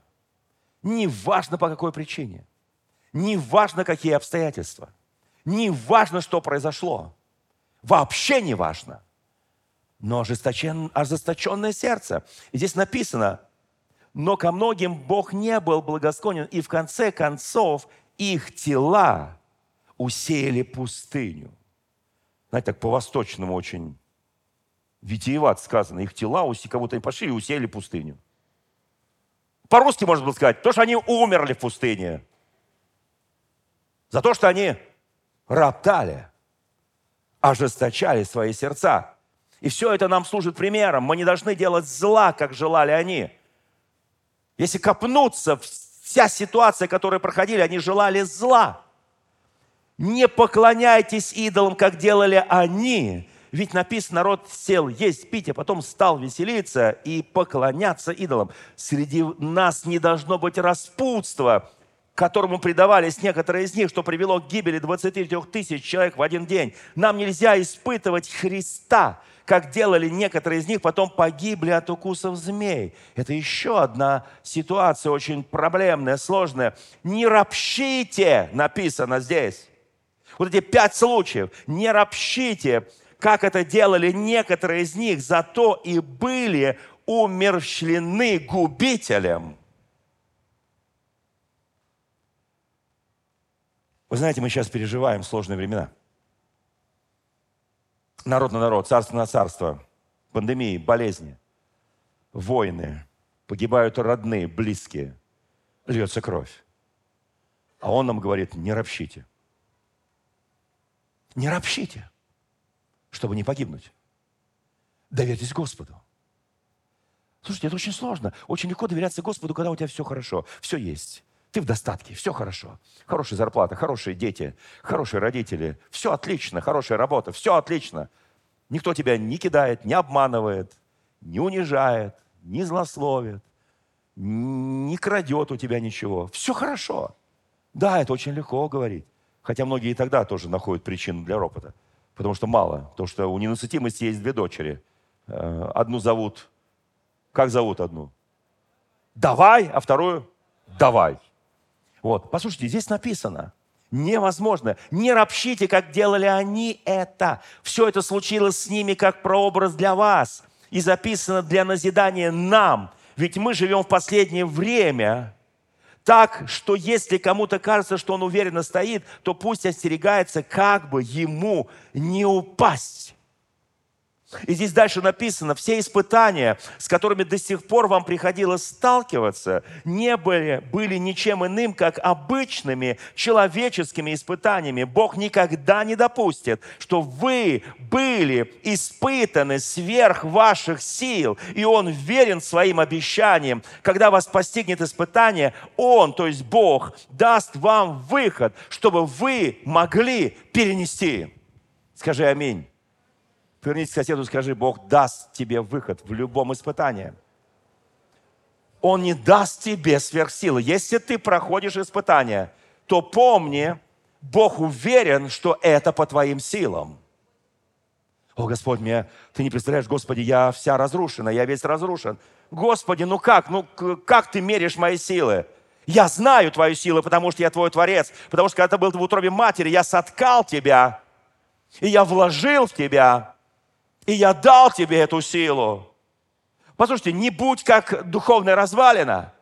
Не важно по какой причине, не важно какие обстоятельства, не важно, что произошло, вообще не важно, но ожесточен, ожесточенное сердце. И здесь написано, но ко многим Бог не был благосклонен, и в конце концов их тела усеяли пустыню. Знаете, так по-восточному очень витиеват сказано. Их тела, кого-то они пошли и усеяли пустыню. По-русски можно было сказать, то, что они умерли в пустыне. За то, что они роптали, ожесточали свои сердца. И все это нам служит примером. Мы не должны делать зла, как желали они. Если копнуться, вся ситуация, которую проходили, они желали зла. Не поклоняйтесь идолам, как делали они. Ведь написано, народ сел есть, пить, а потом стал веселиться и поклоняться идолам. Среди нас не должно быть распутства, которому предавались некоторые из них, что привело к гибели 23 тысяч человек в один день. Нам нельзя испытывать Христа, как делали некоторые из них, потом погибли от укусов змей. Это еще одна ситуация очень проблемная, сложная. Не ропщите, написано здесь. Вот эти пять случаев. Не ропщите, как это делали некоторые из них, зато и были умерщвлены губителем. Вы знаете, мы сейчас переживаем сложные времена – народ на народ, царство на царство, пандемии, болезни, войны, погибают родные, близкие, льется кровь. А он нам говорит, не ропщите. Не ропщите, чтобы не погибнуть. Доверьтесь Господу. Слушайте, это очень сложно. Очень легко доверяться Господу, когда у тебя все хорошо, все есть. Ты в достатке, все хорошо. Хорошая зарплата, хорошие дети, хорошие родители. Все отлично, хорошая работа, все отлично. Никто тебя не кидает, не обманывает, не унижает, не злословит, не крадет у тебя ничего. Все хорошо. Да, это очень легко говорить. Хотя многие и тогда тоже находят причину для ропота. Потому что мало. Потому что у ненасытимости есть две дочери. Э, одну зовут... Как зовут одну? Давай, а вторую давай. Вот, послушайте, здесь написано, Невозможно. Не ропщите, как делали они это. Все это случилось с ними как прообраз для вас. И записано для назидания нам. Ведь мы живем в последнее время. Так, что если кому-то кажется, что он уверенно стоит, то пусть остерегается, как бы ему не упасть. И здесь дальше написано, все испытания, с которыми до сих пор вам приходилось сталкиваться, не были, были ничем иным, как обычными человеческими испытаниями. Бог никогда не допустит, что вы были испытаны сверх ваших сил, и Он верен своим обещаниям. Когда вас постигнет испытание, Он, то есть Бог, даст вам выход, чтобы вы могли перенести. Скажи аминь. Повернись к соседу скажи, Бог даст тебе выход в любом испытании. Он не даст тебе сверхсилы. Если ты проходишь испытание, то помни, Бог уверен, что это по твоим силам. О, Господь, мне, ты не представляешь, Господи, я вся разрушена, я весь разрушен. Господи, ну как, ну как ты меришь мои силы? Я знаю твою силу, потому что я твой Творец, потому что когда ты был в утробе матери, я соткал тебя, и я вложил в тебя, и я дал тебе эту силу. Послушайте, не будь как духовная развалина.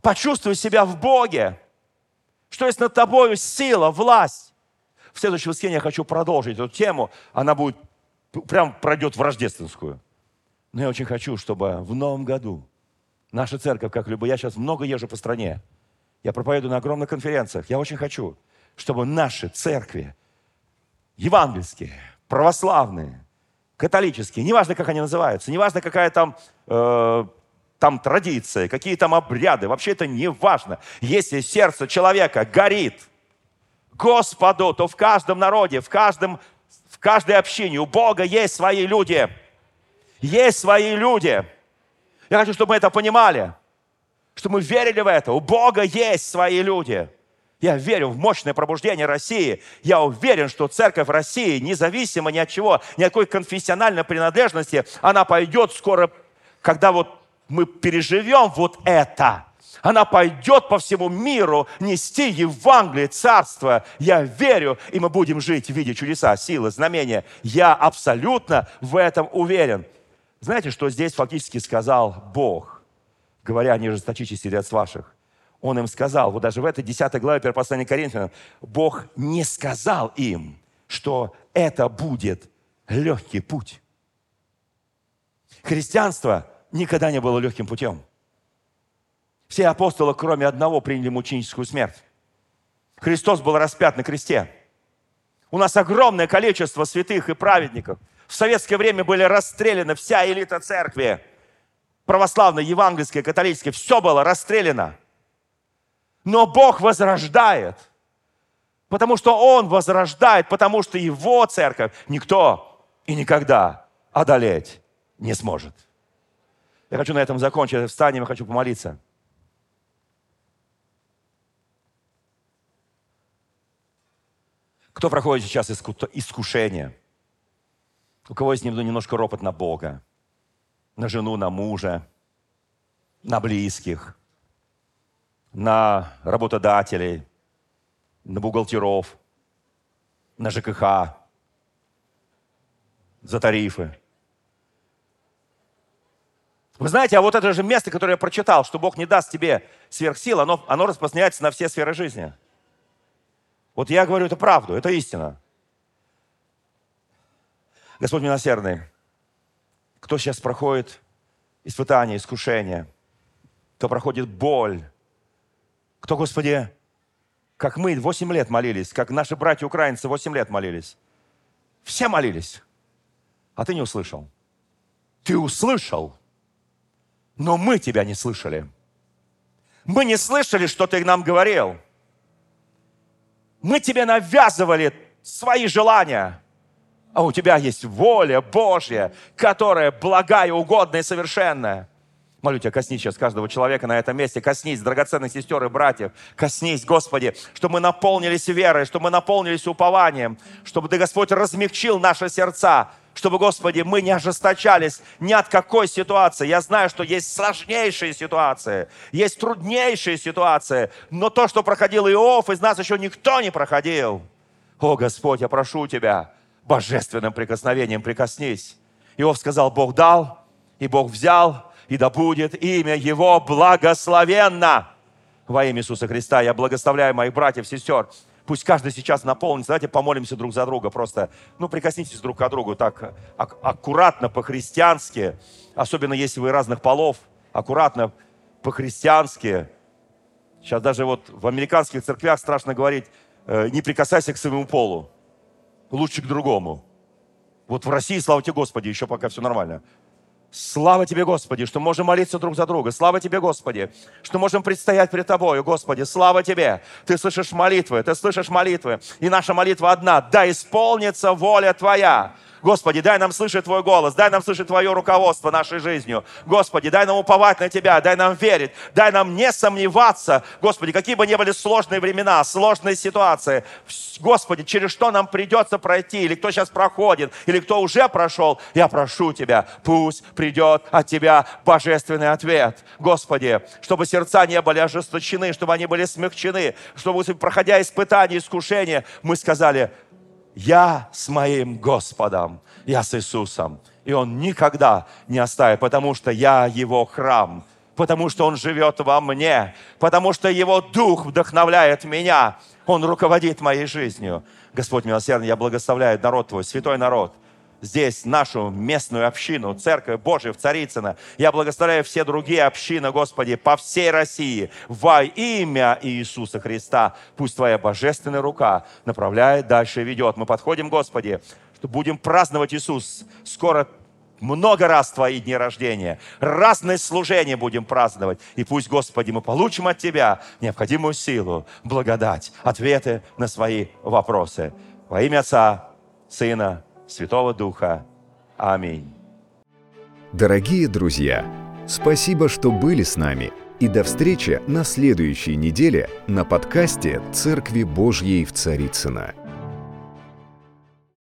Почувствуй себя в Боге. Что есть над тобою сила, власть. В следующее воскресенье я хочу продолжить эту тему. Она будет, прям пройдет в рождественскую. Но я очень хочу, чтобы в новом году наша церковь, как любая, я сейчас много езжу по стране. Я проповедую на огромных конференциях. Я очень хочу, чтобы наши церкви, евангельские, православные, католические, неважно, как они называются, неважно, какая там, э, там традиция, какие там обряды, вообще это не важно. Если сердце человека горит Господу, то в каждом народе, в, каждом, в каждой общине у Бога есть свои люди. Есть свои люди. Я хочу, чтобы мы это понимали, чтобы мы верили в это. У Бога есть свои люди. Я верю в мощное пробуждение России. Я уверен, что церковь России, независимо ни от чего, ни от какой конфессиональной принадлежности, она пойдет скоро, когда вот мы переживем вот это. Она пойдет по всему миру нести Евангелие, Царство. Я верю, и мы будем жить в виде чудеса, силы, знамения. Я абсолютно в этом уверен. Знаете, что здесь фактически сказал Бог, говоря, не жесточите сердец ваших. Он им сказал, вот даже в этой 10 главе 1 послания Коринфянам, Бог не сказал им, что это будет легкий путь. Христианство никогда не было легким путем. Все апостолы, кроме одного, приняли мученическую смерть. Христос был распят на кресте. У нас огромное количество святых и праведников. В советское время были расстреляны вся элита церкви. Православная, евангельская, католическая. Все было расстреляно. Но Бог возрождает. Потому что Он возрождает, потому что Его церковь никто и никогда одолеть не сможет. Я хочу на этом закончить. Встанем, я хочу помолиться. Кто проходит сейчас искушение? У кого есть немножко ропот на Бога, на жену, на мужа, на близких – на работодателей, на бухгалтеров, на ЖКХ, за тарифы. Вы знаете, а вот это же место, которое я прочитал, что Бог не даст тебе сверхсил, оно, оно распространяется на все сферы жизни. Вот я говорю это правду, это истина. Господь милосердный, кто сейчас проходит испытания, искушения, кто проходит боль, кто, Господи, как мы 8 лет молились, как наши братья-украинцы 8 лет молились. Все молились, а ты не услышал. Ты услышал, но мы тебя не слышали. Мы не слышали, что ты нам говорил. Мы тебе навязывали свои желания, а у тебя есть воля Божья, которая благая, угодная и совершенная. Молю тебя, коснись сейчас каждого человека на этом месте. Коснись, драгоценных сестер и братьев. Коснись, Господи, чтобы мы наполнились верой, чтобы мы наполнились упованием, чтобы Ты, Господь, размягчил наши сердца. чтобы, Господи, мы не ожесточались ни от какой ситуации. Я знаю, что есть сложнейшие ситуации, есть труднейшие ситуации, но то, что проходил Иов, из нас еще никто не проходил. О, Господь, я прошу Тебя, божественным прикосновением прикоснись. Иов сказал, Бог дал, и Бог взял, и да будет имя Его благословенно. Во имя Иисуса Христа я благословляю моих братьев, сестер, Пусть каждый сейчас наполнится. Давайте помолимся друг за друга. Просто, ну, прикоснитесь друг к другу так ак- аккуратно, по-христиански. Особенно если вы разных полов. Аккуратно, по-христиански. Сейчас даже вот в американских церквях страшно говорить, э, не прикасайся к своему полу. Лучше к другому. Вот в России, слава тебе Господи, еще пока все нормально. Слава Тебе, Господи, что можем молиться друг за друга. Слава Тебе, Господи, что можем предстоять перед Тобою, Господи. Слава Тебе. Ты слышишь молитвы, Ты слышишь молитвы. И наша молитва одна. Да исполнится воля Твоя. Господи, дай нам слышать Твой голос, дай нам слышать Твое руководство нашей жизнью. Господи, дай нам уповать на Тебя, дай нам верить, дай нам не сомневаться. Господи, какие бы ни были сложные времена, сложные ситуации, Господи, через что нам придется пройти, или кто сейчас проходит, или кто уже прошел, я прошу Тебя, пусть придет от Тебя божественный ответ. Господи, чтобы сердца не были ожесточены, чтобы они были смягчены, чтобы, проходя испытания, искушения, мы сказали, я с моим Господом, я с Иисусом. И Он никогда не оставит, потому что я Его храм, потому что Он живет во мне, потому что Его Дух вдохновляет меня, Он руководит моей жизнью. Господь милосердный, я благословляю народ Твой, святой народ, здесь нашу местную общину, Церковь Божию в Царицыно. Я благословляю все другие общины, Господи, по всей России во имя Иисуса Христа. Пусть Твоя божественная рука направляет дальше ведет. Мы подходим, Господи, что будем праздновать Иисус. Скоро много раз Твои дни рождения, разные служения будем праздновать. И пусть, Господи, мы получим от Тебя необходимую силу, благодать, ответы на свои вопросы. Во имя Отца, Сына Святого Духа. Аминь. Дорогие друзья, спасибо, что были с нами. И до встречи на следующей неделе на подкасте «Церкви Божьей в Царицына.